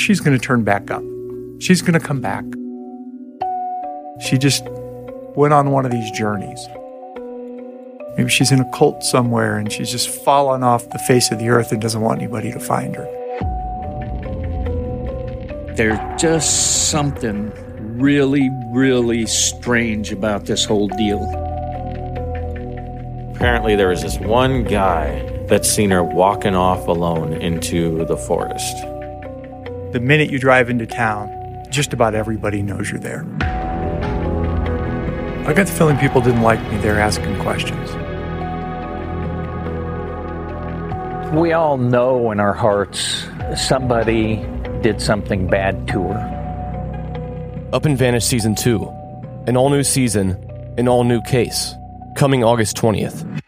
she's going to turn back up. She's going to come back. She just went on one of these journeys. Maybe she's in a cult somewhere and she's just fallen off the face of the earth and doesn't want anybody to find her. There's just something really, really strange about this whole deal. Apparently, there was this one guy that's seen her walking off alone into the forest. The minute you drive into town, just about everybody knows you're there. I got the feeling people didn't like me there asking questions. We all know in our hearts somebody did something bad to her. Up and Vanished Season 2. An all new season, an all new case. Coming August 20th.